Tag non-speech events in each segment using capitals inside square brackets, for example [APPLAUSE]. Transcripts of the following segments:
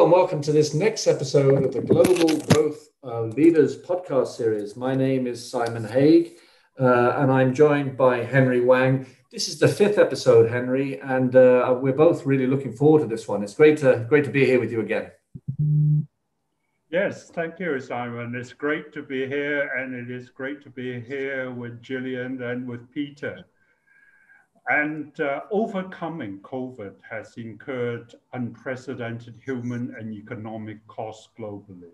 And welcome to this next episode of the Global Growth uh, Leaders podcast series. My name is Simon Haig, uh, and I'm joined by Henry Wang. This is the fifth episode, Henry, and uh, we're both really looking forward to this one. It's great to great to be here with you again. Yes, thank you, Simon. It's great to be here, and it is great to be here with Gillian and with Peter. And uh, overcoming COVID has incurred unprecedented human and economic costs globally.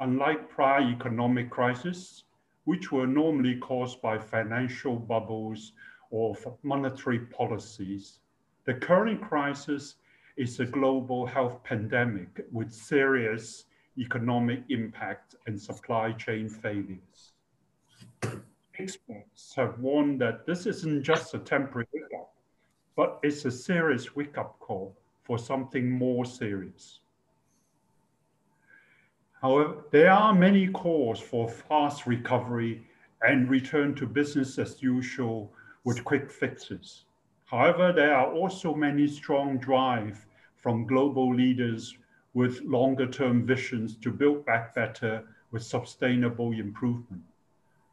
Unlike prior economic crises, which were normally caused by financial bubbles or monetary policies, the current crisis is a global health pandemic with serious economic impact and supply chain failures experts have warned that this isn't just a temporary hiccup, but it's a serious wake-up call for something more serious. However, there are many calls for fast recovery and return to business as usual with quick fixes. However, there are also many strong drive from global leaders with longer term visions to build back better with sustainable improvement.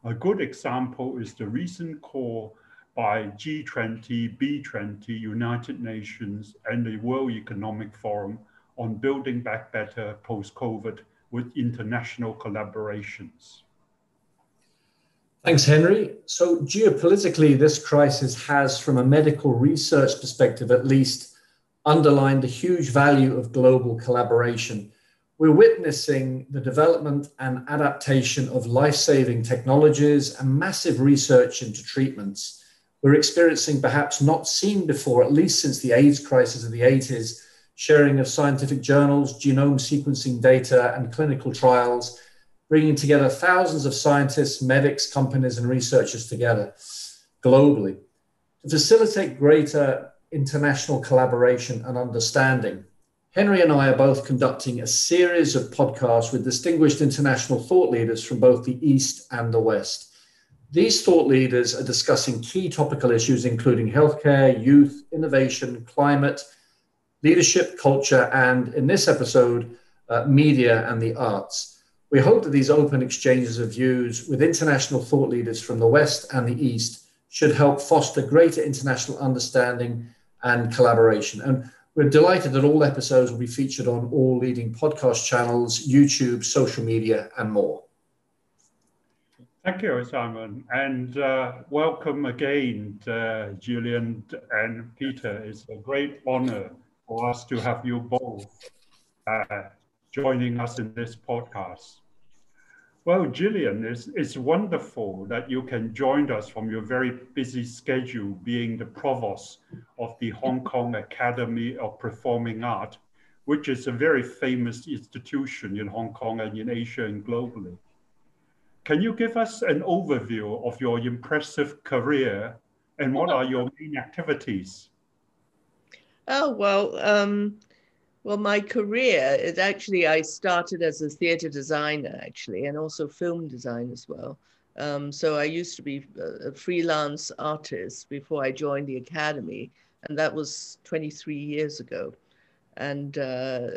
A good example is the recent call by G20, B20, United Nations, and the World Economic Forum on building back better post COVID with international collaborations. Thanks, Henry. So, geopolitically, this crisis has, from a medical research perspective at least, underlined the huge value of global collaboration we're witnessing the development and adaptation of life saving technologies and massive research into treatments. We're experiencing perhaps not seen before, at least since the AIDS crisis of the 80s, sharing of scientific journals, genome sequencing data, and clinical trials, bringing together thousands of scientists, medics, companies, and researchers together globally to facilitate greater international collaboration and understanding Henry and I are both conducting a series of podcasts with distinguished international thought leaders from both the East and the West. These thought leaders are discussing key topical issues, including healthcare, youth, innovation, climate, leadership, culture, and in this episode, uh, media and the arts. We hope that these open exchanges of views with international thought leaders from the West and the East should help foster greater international understanding and collaboration. And we're delighted that all episodes will be featured on all leading podcast channels, YouTube, social media, and more. Thank you, Simon, and uh, welcome again, uh, Julian and Peter. It's a great honor for us to have you both uh, joining us in this podcast. Well, Gillian, it's, it's wonderful that you can join us from your very busy schedule, being the provost of the Hong Kong Academy of Performing Art, which is a very famous institution in Hong Kong and in Asia and globally. Can you give us an overview of your impressive career and what are your main activities? Oh, well, um, well, my career is actually, I started as a theatre designer, actually, and also film design as well. Um, so I used to be a, freelance artist before I joined the academy, and that was 23 years ago. And uh,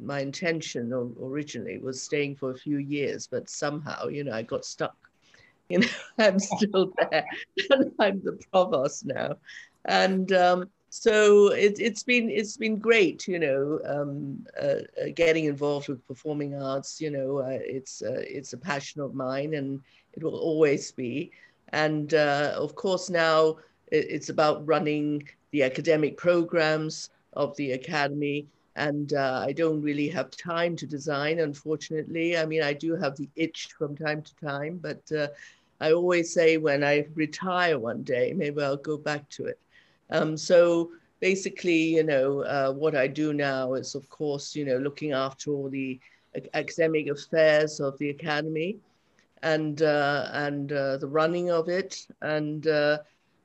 my intention originally was staying for a few years, but somehow, you know, I got stuck. [LAUGHS] You know, I'm still there, [LAUGHS] and I'm the provost now. And um, so it, has been it's been great you know um, uh, uh, getting involved with performing arts you know uh, it's uh, it's a passion of mine and it will always be. And uh, of course now it's about running the academic programs of the academy and uh, I don't really have time to design unfortunately. I mean I do have the itch from time to time but I always say when I retire one day maybe I'll go back to it um, so basically, you know, uh, what I do now is, of course, you know, looking after all the academic affairs of the academy and uh, and uh, the running of it. And uh,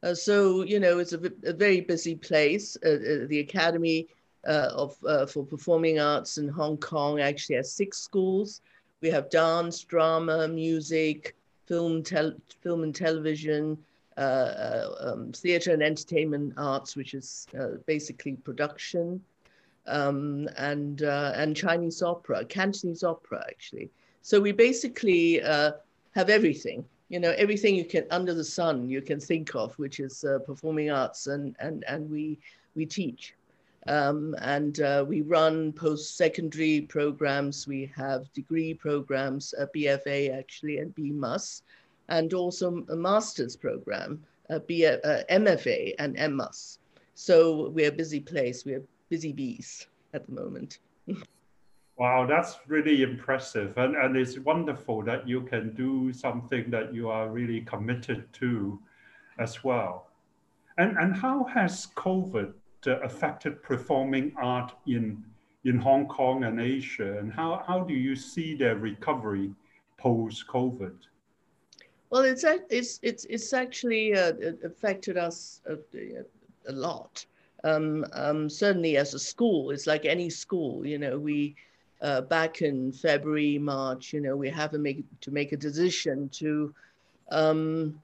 uh, so, you know, it's a, a very busy place. Uh, the Academy of for Performing Arts in Hong Kong actually has six schools. We have dance, drama, music, film, film and television, uh, uh, um, theatre and entertainment arts, which is uh, basically production. um, and uh, and Chinese opera, Cantonese opera actually. So we basically uh, have everything, you know, everything you can under the sun you can think of, which is uh, performing arts, and and and we we teach. Um, and uh, we run post-secondary programs. We have degree programs, a BFA actually, and BMUS, and also a master's program, a B, uh, MFA and MUS. So we're a busy place. We're busy bees at the moment. [LAUGHS] wow, that's really impressive. And, and it's wonderful that you can do something that you are really committed to as well. And, and how has COVID uh, affected performing art in, in Hong Kong and Asia? And how, how do you see their recovery post-COVID? Well, it's, it's, it's, it's actually uh, affected us a, a lot. Um, um, certainly as a school, it's like any school, you know, we, uh, back in February, March, you know, we have to make, to make a decision to um,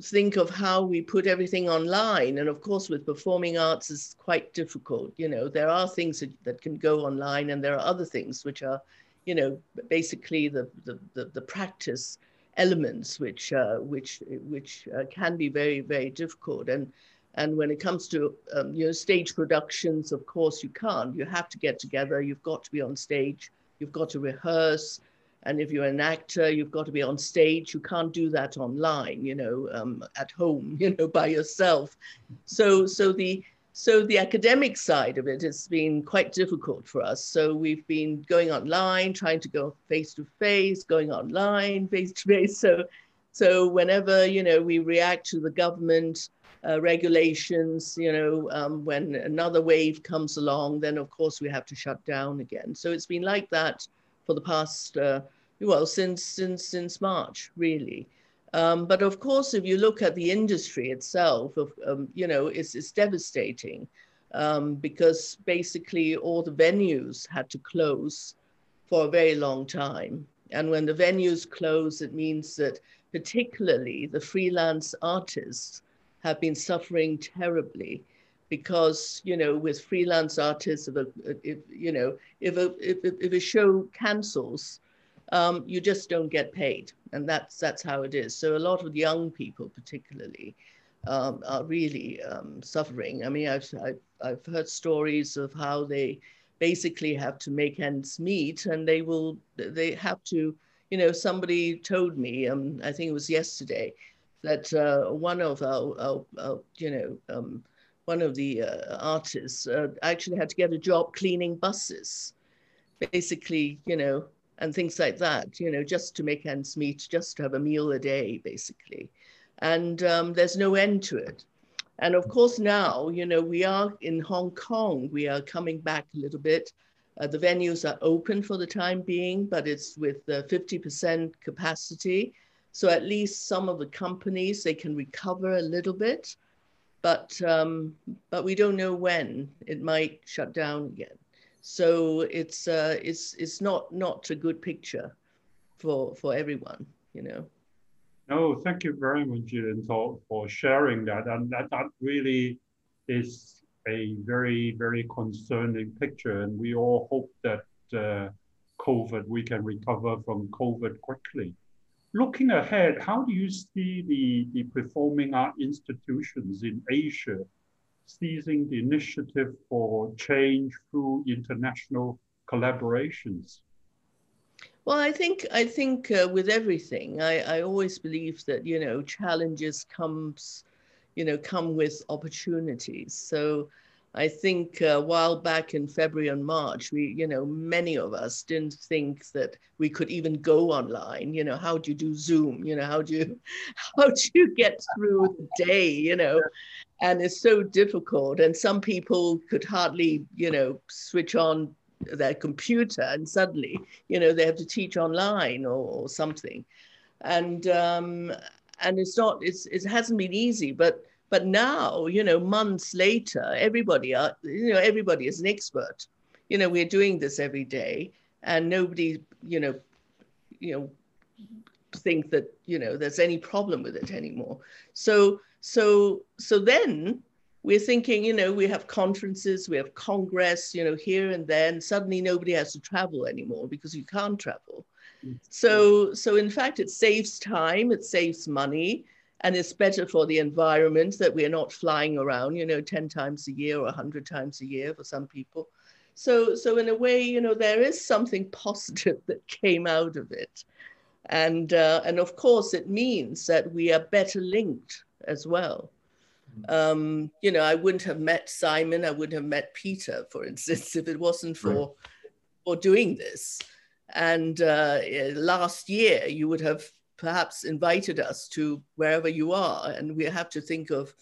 think of how we put everything online. And of course, with performing arts, is quite difficult. You know, there are things that, that can go online, and there are other things which are, you know, basically the the the, the practice elements, which uh, which which uh, can be very very difficult. And and when it comes to um, you know stage productions, of course, you can't. You have to get together. You've got to be on stage. You've got to rehearse. And if you're an actor, you've got to be on stage. You can't do that online, you know, um, at home, [LAUGHS] you know, by yourself. So, so the so the academic side of it has been quite difficult for us. So we've been going online, trying to go face to face, going online, face to face. So, so whenever you know we react to the government uh, regulations, you know, um, when another wave comes along, then of course we have to shut down again. So it's been like that for the past, uh, well, since, since, since March, really. Um, but of course, if you look at the industry itself, of, um, you know, it's, it's devastating um, because basically all the venues had to close for a very long time. And when the venues close, it means that particularly the freelance artists have been suffering terribly because you know with freelance artists if a if you know if a if, if a show cancels um, you just don't get paid. And that's that's how it is. So a lot of young people particularly um, are really um, suffering. I mean I've, I've i've heard stories of how they basically have to make ends meet and they will they have to you know somebody told me um, i think it was yesterday that uh, one of our, our, our you know um, one of the uh, artists uh, actually had to get a job cleaning buses, basically, you know, and things like that, you know, just to make ends meet, just to have a meal a day, basically. And um, there's no end to it. And of course, now, you know, we are in Hong Kong, we are coming back a little bit. Uh, the venues are open for the time being, but it's with 50% capacity. So at least some of the companies, they can recover a little bit but um, but we don't know when it might shut down again. So it's uh, it's it's not not a good picture for for everyone, you know. No, thank you very much, Gillian, for, for sharing that, and that that really is a very very concerning picture, and we all hope that uh, COVID we can recover from COVID quickly. Looking ahead, how do you see the, the performing art institutions in Asia seizing the initiative for change through international collaborations? Well, I think I think uh, with everything, I, I always believe that you know challenges comes, you know, come with opportunities. So I think a while back in February and March, we, you know, many of us didn't think that we could even go online. You know, how do you do Zoom? You know, how do you, [LAUGHS] how do you get through the day? You know, and it's so difficult. And some people could hardly, you know, switch on their computer, and suddenly, you know, they have to teach online or, or something. And um, and it's not, it's it hasn't been easy, but but now, you know, months later, everybody are, you know, everybody is an expert. You know, we're doing this every day, and nobody, you know, you know, think that you know there's any problem with it anymore. So so so then we're thinking, you know, we have conferences, we have congress, you know, here and there, and suddenly nobody has to travel anymore because you can't travel. Mm. So, so in fact, it saves time, it saves money, and it's better for the environment that we're not flying around, you know, 10 times a year or 100 times a year for some people. So, so in a way, you know, there is something [LAUGHS] positive that came out of it. And, uh, and of course, it means that we are better linked as well. Um, you know, I wouldn't have met Simon, I wouldn't have met Peter, for [LAUGHS] instance, if it wasn't for, right. for doing this. And uh, last year, you would have perhaps invited us to wherever you are, and we have to think of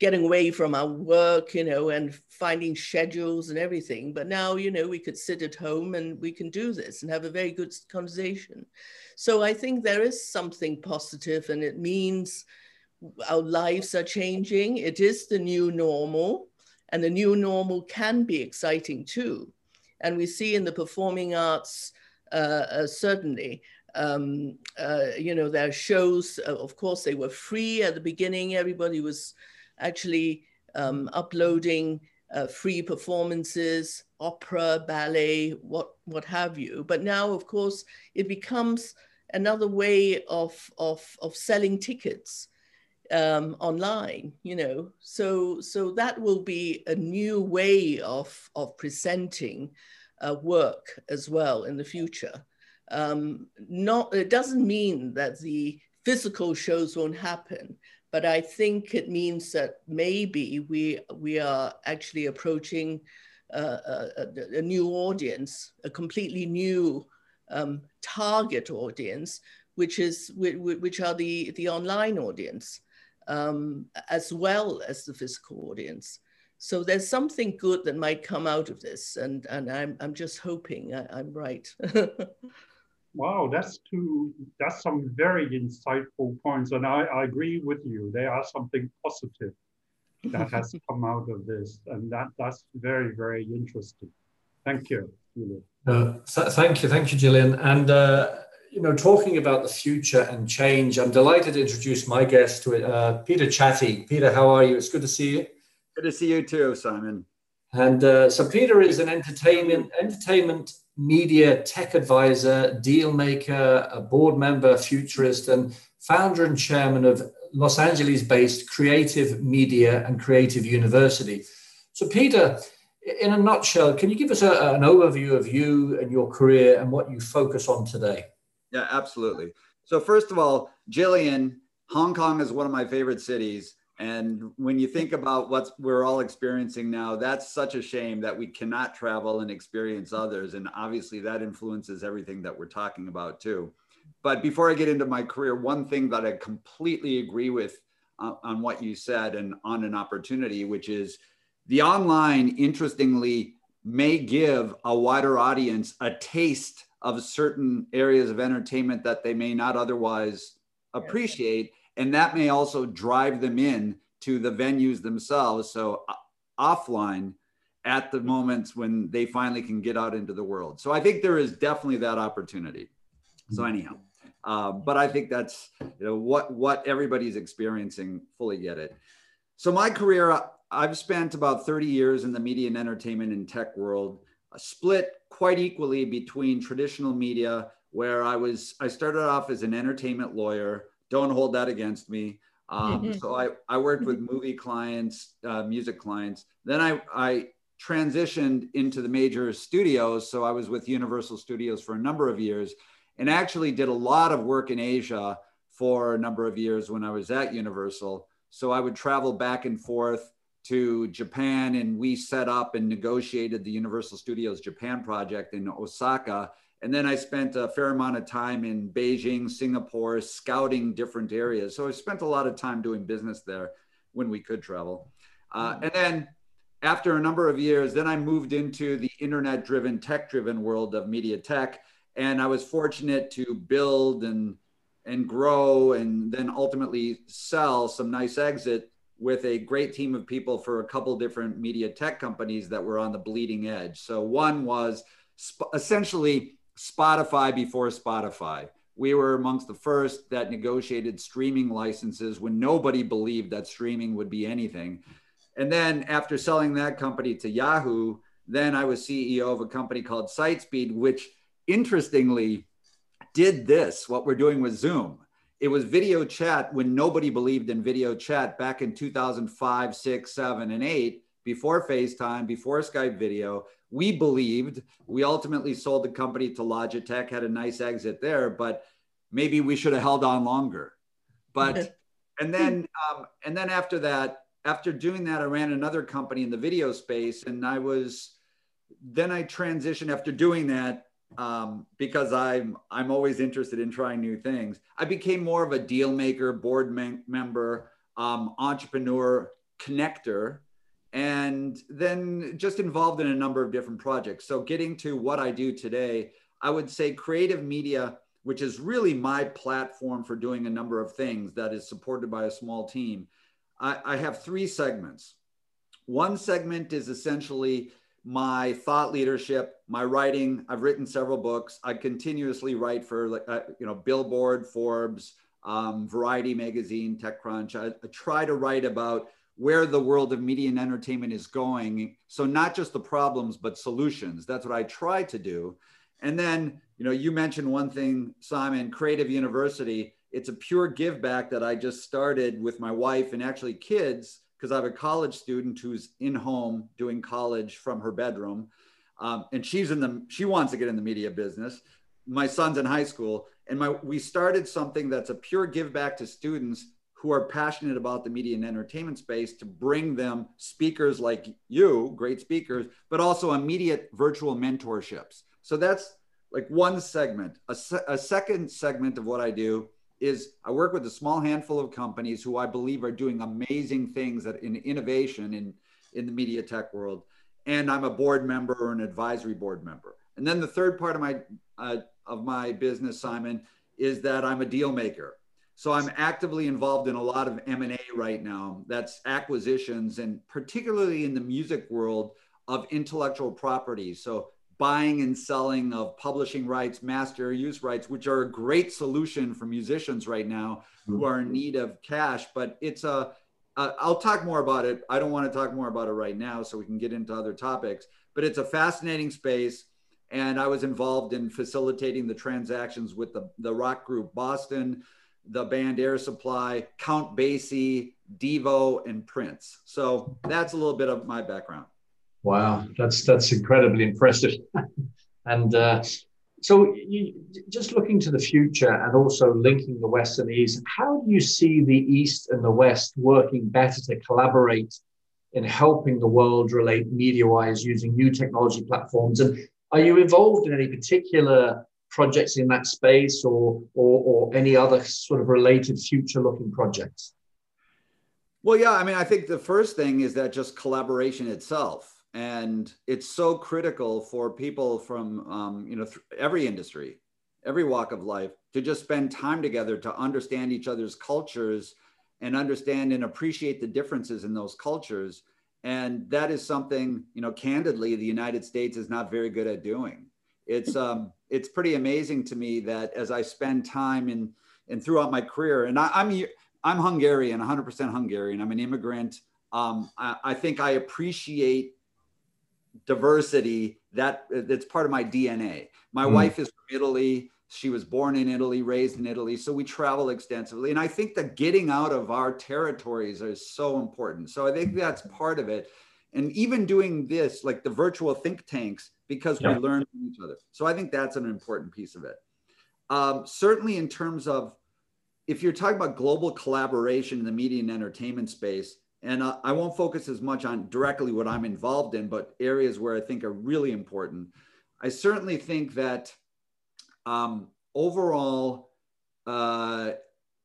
getting away from our work, you know, and finding schedules and everything. But now, you know, we could sit at home and we can do this and have a very good conversation. So I think there is something positive, and it means our lives are changing. It is the new normal, and the new normal can be exciting too. And we see in the performing arts, uh, uh, certainly, um, uh, you know, their shows, uh, of course, they were free at the beginning. Everybody was actually um, uploading uh, free performances, opera, ballet, what, what have you. But now, of course, it becomes another way of, of, of selling tickets um, online, you know. So, so that will be a new way of, of presenting uh, work as well in the future. Um, not, it doesn't mean that the physical shows won't happen, but I think it means that maybe we, we are actually approaching uh, a, a, new audience, a completely new um, target audience, which is which are the the online audience um, as well as the physical audience. So there's something good that might come out of this, and and I'm I'm just hoping I, am right. [LAUGHS] wow, that's two that's some very insightful points, and I, I agree with you. There are something positive that has [LAUGHS] come out of this, and that that's very very interesting. Thank you, Julian. Uh, th thank you, thank you, Gillian, and. Uh, you know, talking about the future and change, I'm delighted to introduce my guest to it, uh, Peter Csathy. Peter, how are you? It's good to see you. Good to see you too, Simon. And uh, so Peter is an entertainment entertainment media tech advisor, deal maker, a board member, futurist, and founder and chairman of Los Angeles-based Creative Media and Creative University. So Peter, in a nutshell, can you give us a, an overview of you and your career and what you focus on today? Yeah, absolutely. So first of all, Gillian, Hong Kong is one of my favorite cities. And when you think about what we're all experiencing now, that's such a shame that we cannot travel and experience others. And obviously, that influences everything that we're talking about too. But before I get into my career, one thing that I completely agree with uh, on what you said and on an opportunity, which is the online, interestingly, may give a wider audience a taste of certain areas of entertainment that they may not otherwise appreciate and that may also drive them in to the venues themselves. So uh, offline at the moments when they finally can get out into the world. So i think there is definitely that opportunity. So mm-hmm. anyhow uh, but i think that's you know what what everybody's experiencing fully get it. So my career uh, i've spent about 30 years in the media and entertainment and tech world split quite equally between traditional media where i was i started off as an entertainment lawyer don't hold that against me. Um, so I, I worked with movie clients, uh, music clients. Then I, I transitioned into the major studios. So I was with Universal Studios for a number of years and actually did a lot of work in Asia for a number of years when I was at Universal. So I would travel back and forth to Japan and we set up and negotiated the Universal Studios Japan project in Osaka and then I spent a fair amount of time in Beijing, Singapore, scouting different areas. So I spent a lot of time doing business there when we could travel. Uh, hmm. and then after a number of years, then I moved into the internet driven, tech driven world of media tech. And I was fortunate to build and, and grow and then ultimately sell some nice exit with a great team of people for a couple different media tech companies that were on the bleeding edge. So one was sp- essentially Spotify before Spotify. We were amongst the first that negotiated streaming licenses when nobody believed that streaming would be anything. And then after selling that company to Yahoo, then I was CEO of a company called SightSpeed, which interestingly did this, what we're doing with Zoom. It was video chat when nobody believed in video chat back in 2005, six, seven, and eight, before FaceTime, before Skype video. We believed we ultimately sold the company to Logitech, had a nice exit there, but maybe we should have held on longer. But [LAUGHS] and then um, and then after that, after doing that, I ran another company in the video space, and I was then I transitioned after doing that um, because I'm I'm always interested in trying new things. I became more of a deal maker, board member, um, entrepreneur, connector, and then just involved in a number of different projects. So getting to what I do today, I would say creative media, which is really my platform for doing a number of things that is supported by a small team. I, I have three segments. One segment is essentially my thought leadership, my writing. I've written several books. I continuously write for, uh, you know, Billboard, Forbes, um, Variety magazine, TechCrunch. I, I try to write about where the world of media and entertainment is going. So not just the problems, but solutions. That's what I try to do. And then, you know, you mentioned one thing, Simon, Creative University. It's a pure give back that I just started with my wife and actually kids because I have a college student who's in home doing college from her bedroom. Um, and she's in the, she wants to get in the media business. My son's in high school. And my, we started something that's a pure give back to students who are passionate about the media and entertainment space to bring them speakers like you, great speakers, but also immediate virtual mentorships. So that's like one segment. A, se- a second segment of what I do is I work with a small handful of companies who I believe are doing amazing things that in innovation in, in the media tech world. And I'm a board member or an advisory board member. And then the third part of my uh, of my business, Simon, is that I'm a deal maker. So I'm actively involved in a lot of M&A right now. That's acquisitions and particularly in the music world of intellectual property. So buying and selling of publishing rights, master use rights, which are a great solution for musicians right now who mm-hmm. are in need of cash. But it's a, uh, I'll talk more about it. I don't want to talk more about it right now, so we can get into other topics. But it's a fascinating space, and I was involved in facilitating the transactions with the the rock group Boston, the band Air Supply, Count Basie, Devo, and Prince. So that's a little bit of my background. Wow, that's that's incredibly impressive. [LAUGHS] and uh, so, you, just looking to the future and also linking the West and the East, how do you see the East and the West working better to collaborate in helping the world relate media-wise using new technology platforms? And are you involved in any particular projects in that space, or or, or any other sort of related future-looking projects? Well, yeah, I mean, I think the first thing is that just collaboration itself. And it's so critical for people from um, you know every industry every walk of life to just spend time together to understand each other's cultures and understand and appreciate the differences in those cultures. And that is something you know candidly the united states is not very good at doing. It's um it's pretty amazing to me that as i spend time in and throughout my career and I, i'm i'm hungarian 100% hungarian. I'm an immigrant. Um, I, I think i appreciate diversity that that's part of my dna my mm. wife is from italy. She was born in italy raised in italy. So we travel extensively. And i think that getting out of our territories is so important. So i think that's part of it. And even doing this like the virtual think tanks because yeah. we learn from each other so i think that's an important piece of it um, certainly in terms of if you're talking about global collaboration in the media and entertainment space and I, I won't focus as much on directly what I'm involved in, but areas where I think are really important. I certainly think that um, overall, uh,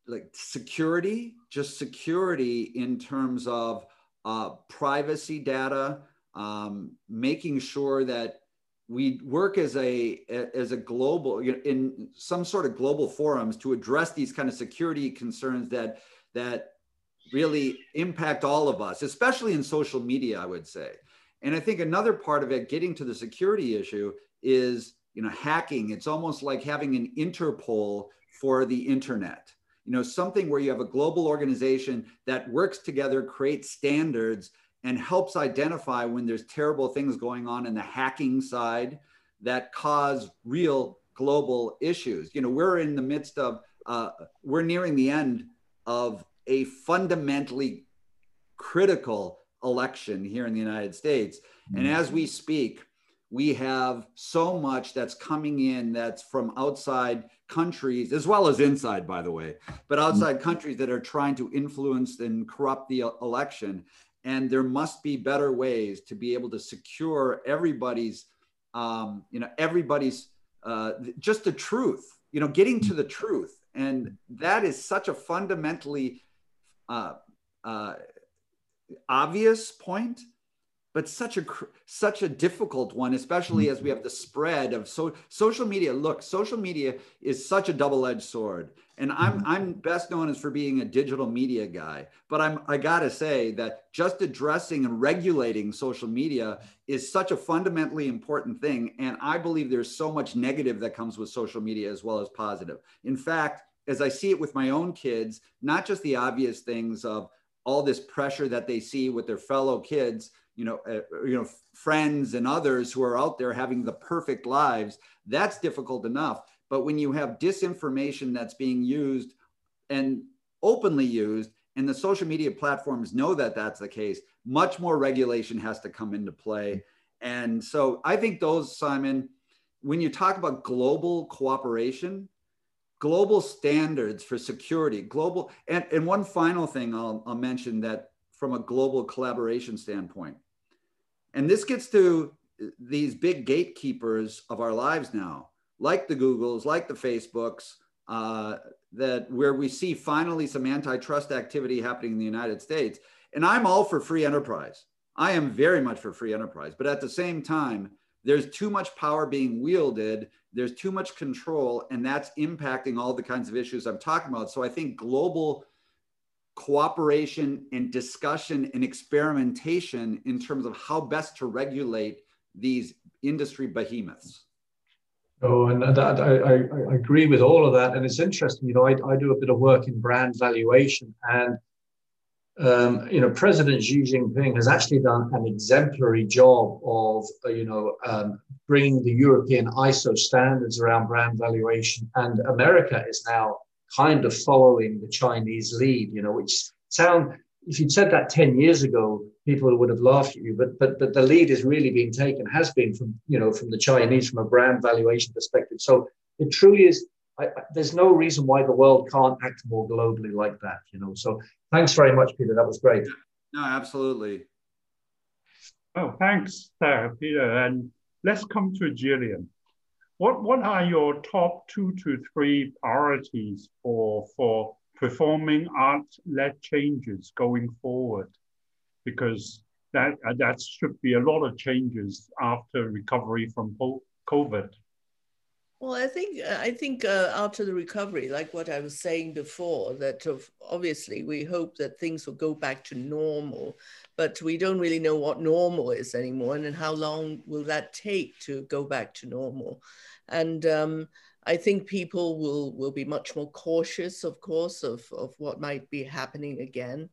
like security, just security in terms of uh, privacy data, um, making sure that we work as a as a global in some sort of global forums to address these kind of security concerns that that really impact all of us, especially in social media, I would say. And I think another part of it, getting to the security issue, is you know hacking. It's almost like having an Interpol for the internet. You know, something where you have a global organization that works together, creates standards, and helps identify when there's terrible things going on in the hacking side that cause real global issues. You know, we're in the midst of, uh, we're nearing the end of a fundamentally critical election here in the United States. And mm-hmm. as we speak, we have so much that's coming in that's from outside countries as well as inside by the way but outside countries that are trying to influence and corrupt the election and there must be better ways to be able to secure everybody's um, you know everybody's uh, just the truth you know getting to the truth. And that is such a fundamentally uh, uh, obvious point but such a such a difficult one especially as we have the spread of so social media. Look social media is such a double-edged sword and i'm mm-hmm. i'm best known as for being a digital media guy but i'm i gotta say that just addressing and regulating social media is such a fundamentally important thing and i believe there's so much negative that comes with social media as well as positive. In fact as i see it with my own kids not just the obvious things of all this pressure that they see with their fellow kids you know, uh, you know, friends and others who are out there having the perfect lives, that's difficult enough. But when you have disinformation that's being used and openly used, and the social media platforms know that that's the case, much more regulation has to come into play. And so I think those, Simon, when you talk about global cooperation, global standards for security, global, and, and one final thing I'll, I'll mention that from a global collaboration standpoint, and this gets to these big gatekeepers of our lives now, like the Googles, like the Facebooks, uh, that where we see finally some antitrust activity happening in the United States. And I'm all for free enterprise. I am very much for free enterprise. But at the same time, there's too much power being wielded, there's too much control, and that's impacting all the kinds of issues I'm talking about. So I think global cooperation and discussion and experimentation in terms of how best to regulate these industry behemoths. Oh, and that, I, I, I, agree with all of that. And it's interesting, you know, I, I do a bit of work in brand valuation and, um, you know, President Xi Jinping has actually done an exemplary job of, uh, you know, um, bringing the European ISO standards around brand valuation. And America is now kind of following the Chinese lead, you know, which sound, if you'd said that 10 years ago, people would have laughed at you, but, but, but the lead is really being taken, has been from, you know, from the Chinese, from a brand valuation perspective. So it truly is, I, there's no reason why the world can't act more globally like that, you know. So thanks very much, Peter. That was great. No, absolutely. Oh, thanks, uh, Peter. And let's come to Gillian. What what are your top two to three priorities for for performing art-led changes going forward? Because that that should be a lot of changes after recovery from COVID. Well, I think I think uh, after the recovery, like what I was saying before, that of, obviously we hope that things will go back to normal, but we don't really know what normal is anymore, and how long will that take to go back to normal? And um, I think people will will be much more cautious, of course, of of what might be happening again.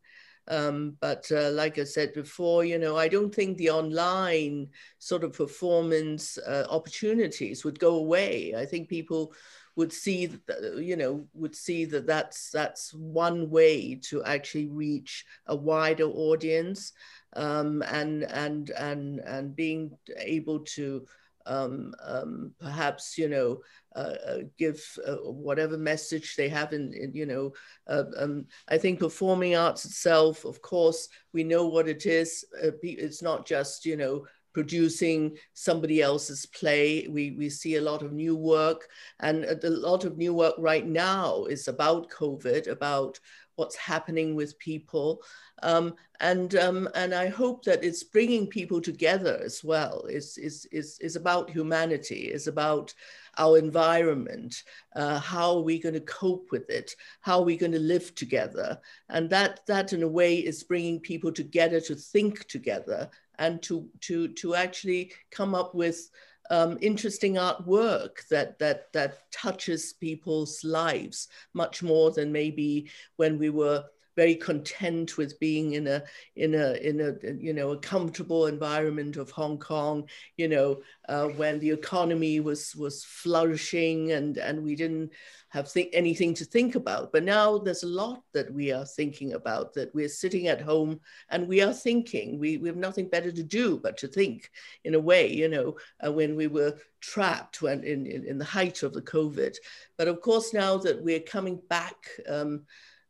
Um, but uh, like I said before, you know, I don't think the online sort of performance uh, opportunities would go away. I think people would see that, you know, would see that that's that's one way to actually reach a wider audience, um, and and and and being able to um, um, perhaps you know uh, uh, give uh, whatever message they have in, in you know uh, um, I think performing arts itself of course we know what it is. Uh, it's not just you know producing somebody else's play. We we see a lot of new work. And a lot of new work right now is about COVID about what's happening with people. Um, and, um, and I hope that it's bringing people together as well. It's, it's, it's, it's about humanity, it's about our environment, uh, how are we going to cope with it, how are we going to live together. And that, that in a way is bringing people together to think together and to, to, to actually come up with um, interesting artwork that that that touches people's lives much more than maybe when we were very content with being in a in a in a you know a comfortable environment of Hong Kong. You know, uh, when the economy was was flourishing and and we didn't have anything to think about. But now there's a lot that we are thinking about, that we're sitting at home and we are thinking. We, we have nothing better to do but to think in a way, you know, uh, when we were trapped when in, in, in, the height of the COVID. But of course, now that we're coming back um,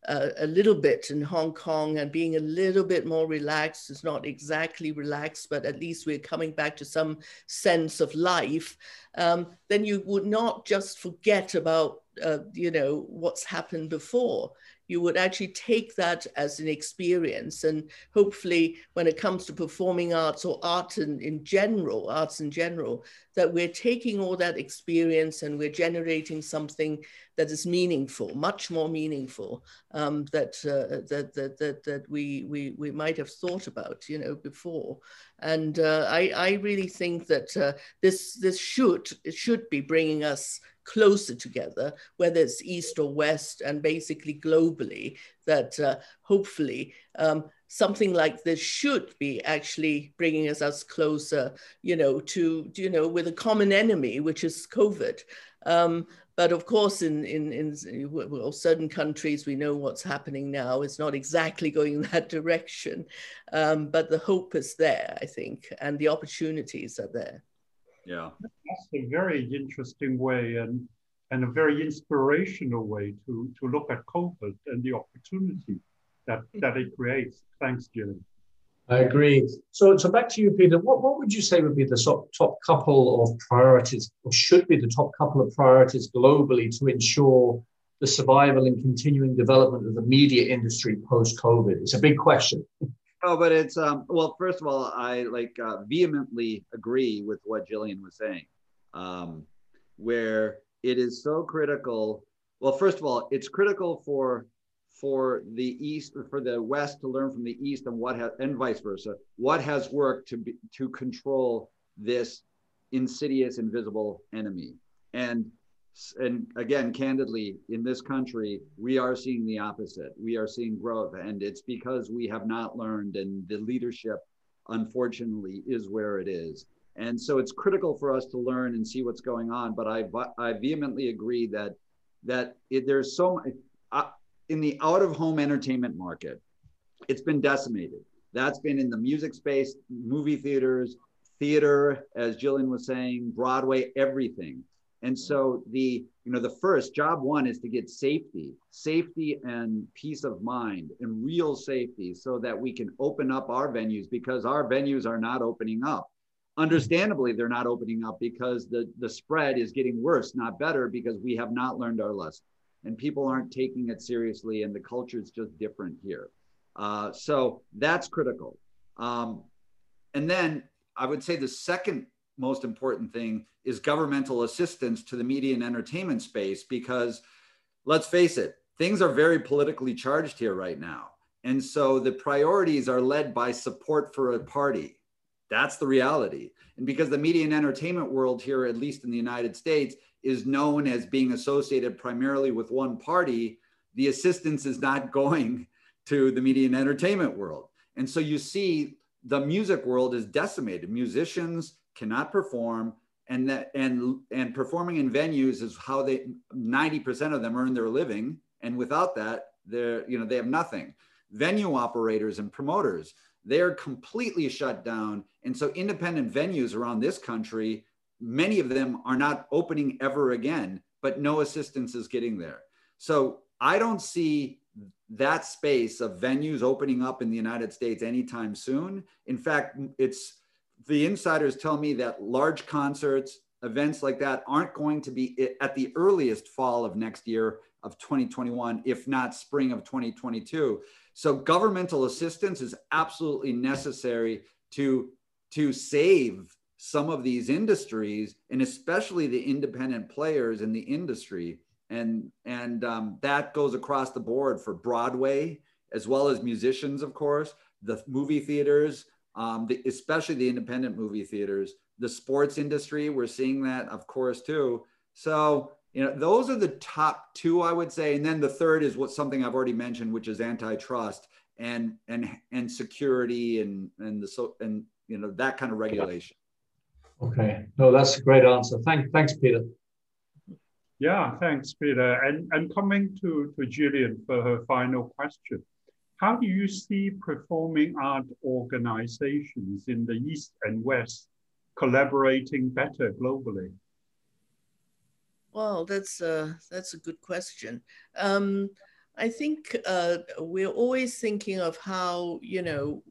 uh, a little bit in Hong Kong and being a little bit more relaxed. It's not exactly relaxed, but at least we're coming back to some sense of life. Um, then you would not just forget about, uh, you know, what's happened before you would actually take that as an experience. And hopefully, when it comes to performing arts or art in, in general, arts in general, that we're taking all that experience and we're generating something that is meaningful, much more meaningful um, that, uh, that, that, that, that we, we, we might have thought about, you know, before. And uh, I, I really think that uh, this, this should, it should be bringing us closer together, whether it's East or West, and basically globally, that uh, hopefully um, something like this should be actually bringing us, us closer, you know, to, you know, with a common enemy, which is COVID. Um, but of course, in, in, in well, certain countries, we know what's happening now. It's not exactly going in that direction, um, but the hope is there, I think, and the opportunities are there. Yeah. That's a very interesting way and, and a very inspirational way to, to look at COVID and the opportunity that, that it creates. Thanks, Gillian. I agree. So, so back to you, Peter. What, what would you say would be the top, top couple of priorities, or should be the top couple of priorities globally to ensure the survival and continuing development of the media industry post COVID? It's a big question. [LAUGHS] Oh, but it's um, well. First of all, I like uh, vehemently agree with what Gillian was saying, um, where it is so critical. Well, first of all, it's critical for for the East for the West to learn from the East and what has and vice versa. What has worked to be, to control this insidious, invisible enemy, and and again, candidly, in this country, we are seeing the opposite. We are seeing growth, and it's because we have not learned, and the leadership, unfortunately, is where it is. And so it's critical for us to learn and see what's going on. But I, I vehemently agree that that it, there's so much uh, in the out of home entertainment market, it's been decimated. That's been in the music space, movie theaters, theater, as Gillian was saying, Broadway, everything and so the, you know, the first job one is to get safety, safety and peace of mind and real safety so that we can open up our venues because our venues are not opening up. Understandably, they're not opening up because the, the spread is getting worse, not better, because we have not learned our lesson and people aren't taking it seriously and the culture is just different here. Uh, so that's critical. Um, and then I would say the second most important thing is governmental assistance to the media and entertainment space because let's face it, things are very politically charged here right now. And so the priorities are led by support for a party. That's the reality. And because the media and entertainment world here, at least in the United States, is known as being associated primarily with one party, the assistance is not [LAUGHS] going to the media and entertainment world. And so you see the music world is decimated. Musicians, cannot perform and that and and performing in venues is how they 90% of them earn their living and without that they're you know they have nothing. Venue operators and promoters they're completely shut down and so independent venues around this country many of them are not opening ever again but no assistance is getting there. So i don't see that space of venues opening up in the united states anytime soon. In fact it's the insiders tell me that large concerts, events like that aren't going to be at the earliest fall of next year of 2021, if not spring of 2022. So governmental assistance is absolutely necessary to, to save some of these industries and especially the independent players in the industry. And, and um, that goes across the board for Broadway, as well as musicians, of course, the movie theaters, um, the, especially the independent movie theaters, the sports industry. We're seeing that, of course, too. So you know, those are the top two, I would say. And then the third is what something I've already mentioned, which is antitrust and and and security and and the so and you know that kind of regulation. Okay, no, that's a great answer. Thank, thanks, Peter. Yeah, thanks, Peter. And and coming to to Gillian for her final question, how do you see performing art organizations in the East and West collaborating better globally? Well, that's a, that's a good question. Um, I think uh, we're always thinking of how, you know,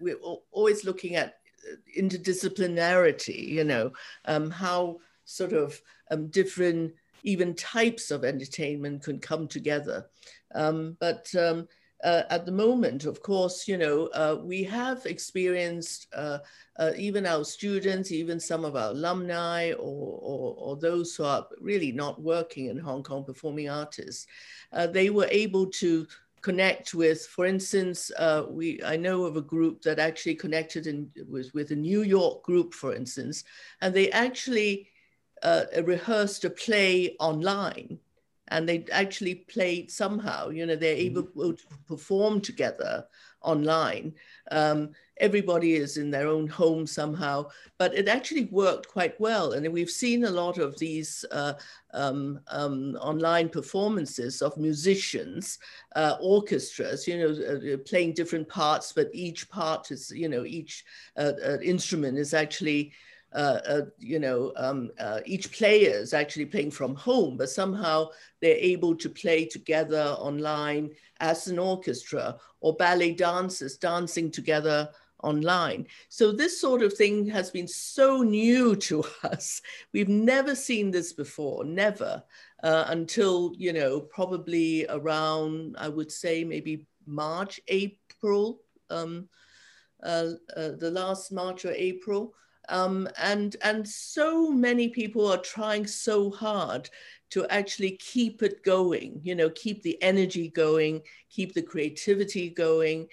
we're always looking at uh, interdisciplinarity, you know, um, how sort of um, different even types of entertainment can come together. Um, but um, uh, at the moment, of course, you know, uh, we have experienced uh, uh, even our students, even some of our alumni or, or, or, those who are really not working in Hong Kong performing artists, uh, they were able to connect with, for instance, uh, we I know of a group that actually connected in, with, with a New York group, for instance, and they actually rehearsed a play online and they actually played somehow you know they're able mm-hmm. to perform together online um, everybody is in their own home somehow but it actually worked quite well and we've seen a lot of these uh, um, um, online performances of musicians uh, orchestras you know uh, uh playing different parts but each part is you know each uh, uh, instrument is actually uh, uh, you know, um, uh, each player is actually playing from home, but somehow they're able to play together online as an orchestra or ballet dancers dancing together online. So this sort of thing has been so new [LAUGHS] to us. We've never seen this before, never, uh, until, you know, probably around, I would say maybe March, April, um, uh, uh, the last March or April. Um, and, and so many people are trying so hard to actually keep it going, you know, keep the energy going, keep the creativity going.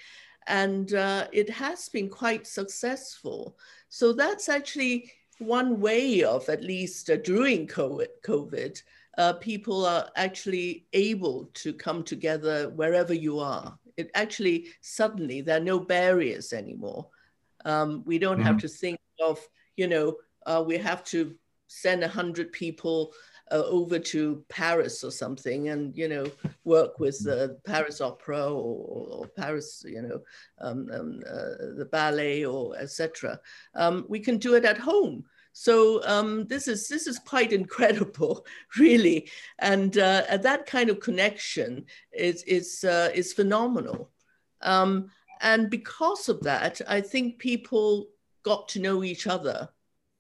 And uh, it has been quite successful. So that's actually one way of at least uh, during COVID, COVID uh, people are actually able to come together wherever you are. It actually suddenly there are no barriers anymore. Um, we don't mm-hmm. have to think of, you know, uh, we have to send a hundred people uh, over to Paris or something and, you know, work with the Paris Opera or, or Paris, you know, um, um, uh, the ballet or etc. Um, we can do it at home. So um, this is this is quite [LAUGHS] incredible, really, and uh, that kind of connection is is uh, is phenomenal. Um, and because of that, I think people got to know each other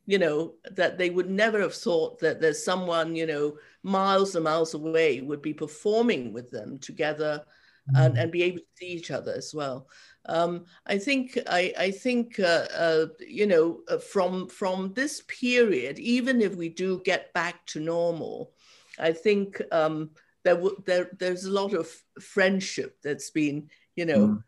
you know that they would never have thought that there's someone you know miles and miles away would be performing with them together and, mm-hmm. and be able to see each other as well um, I think I, I think uh, uh, you know uh, from from this period, even if we do get back to normal, I think um, there, there there's a lot of friendship that's been you know mm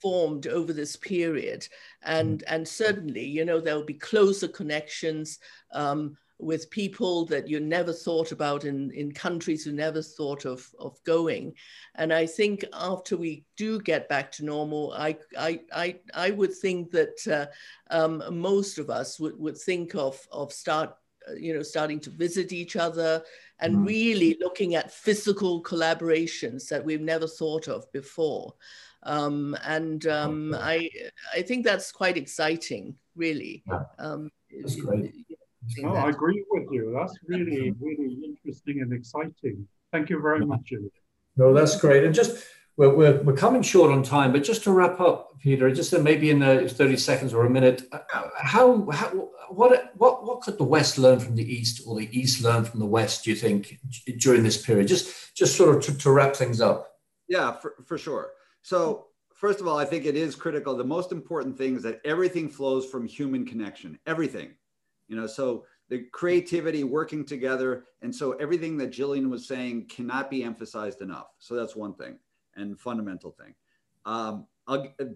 formed over this period. And, mm. and certainly, you know, there'll be closer connections um, with people that you never thought about in, in countries you never thought of, of going. And I think after we do get back to normal, I, I, I, I would think that uh, um, most of us would, would think of, of start, uh, you know, starting to visit each other and mm. really looking at physical collaborations that we've never thought of before. Um, and um, I, I think that's quite exciting, really. Yeah. Um, that's great. Oh, I agree with you. That's really, really interesting and exciting. Thank you very much, Julie. No, that's great. And just we're, we're, we're coming short on time, but just to wrap up, Peter, just maybe in the 30 seconds or a minute, uh, how, how what what what could the West learn from the East or the East learn from the West? Do you think during this period? Just just sort of to, to wrap things up. Yeah, for, for sure. So first of all, I think it is critical. The most important thing is that everything flows from human connection. Everything, you know. So the creativity, working together, and so everything that Gillian was saying cannot be emphasized enough. So that's one thing and fundamental thing. Um,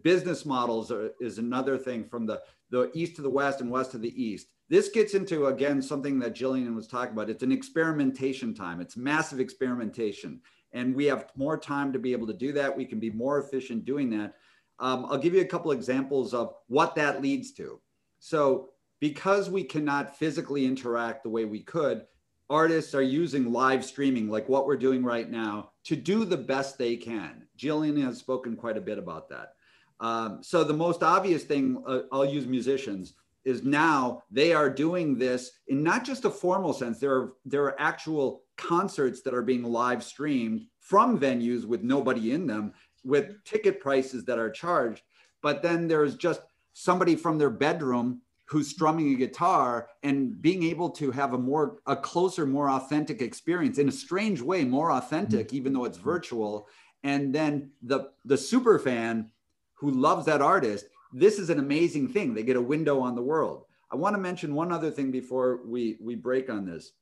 business models are, is another thing from the the east to the west and west to the east. this gets into again something that Gillian was talking about. It's an experimentation time. It's massive experimentation, and we have more time to be able to do that. We can be more efficient doing that. Um, I'll give you a couple examples of what that leads to. So, because we cannot physically interact the way we could, artists are using live streaming, like what we're doing right now, to do the best they can. Gillian has spoken quite a bit about that. Um, so, the most obvious thing, uh, I'll use musicians is now they are doing this in not just a formal sense. There are there are actual concerts that are being live streamed from venues with nobody in them, with ticket prices that are charged. But then there's just somebody from their bedroom who's strumming a guitar and being able to have a more a closer more authentic experience in a strange way more authentic mm-hmm. even though it's virtual and then the the super fan who loves that artist this is an amazing thing. They get a window on the world. I want to mention one other thing before we, we break on this.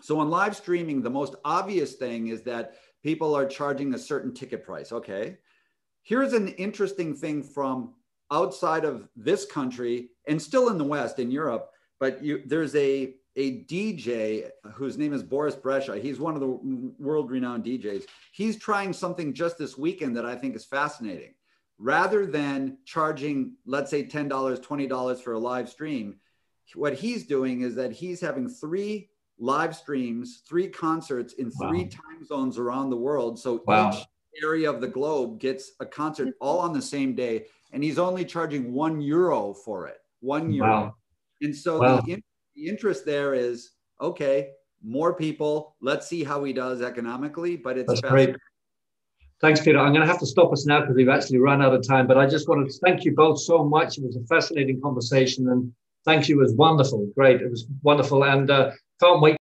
So on live streaming, the most obvious thing is that people are charging a certain ticket price. Okay. Here's an interesting thing from outside of this country and still in the West, in Europe, but you, there's a, a DJ whose name is Boris Brejcha. He's one of the world renowned DJs. He's trying something just this weekend that I think is fascinating rather than charging, let's say $10, $20 for a live stream, what he's doing is that he's having three live streams, three concerts in three wow. time zones around the world. So wow. each area of the globe gets a concert all on the same day. And he's only charging one euro for it, one euro. Wow. And so wow. the, in, the interest there is okay, more people, let's see how he does economically, but it's That's great. Thanks, Peter. I'm going to have to stop us now because we've actually run out of time. But I just wanted to thank you both so much. It was a fascinating conversation, and thank you. It was wonderful, great. It was wonderful, and uh, can't wait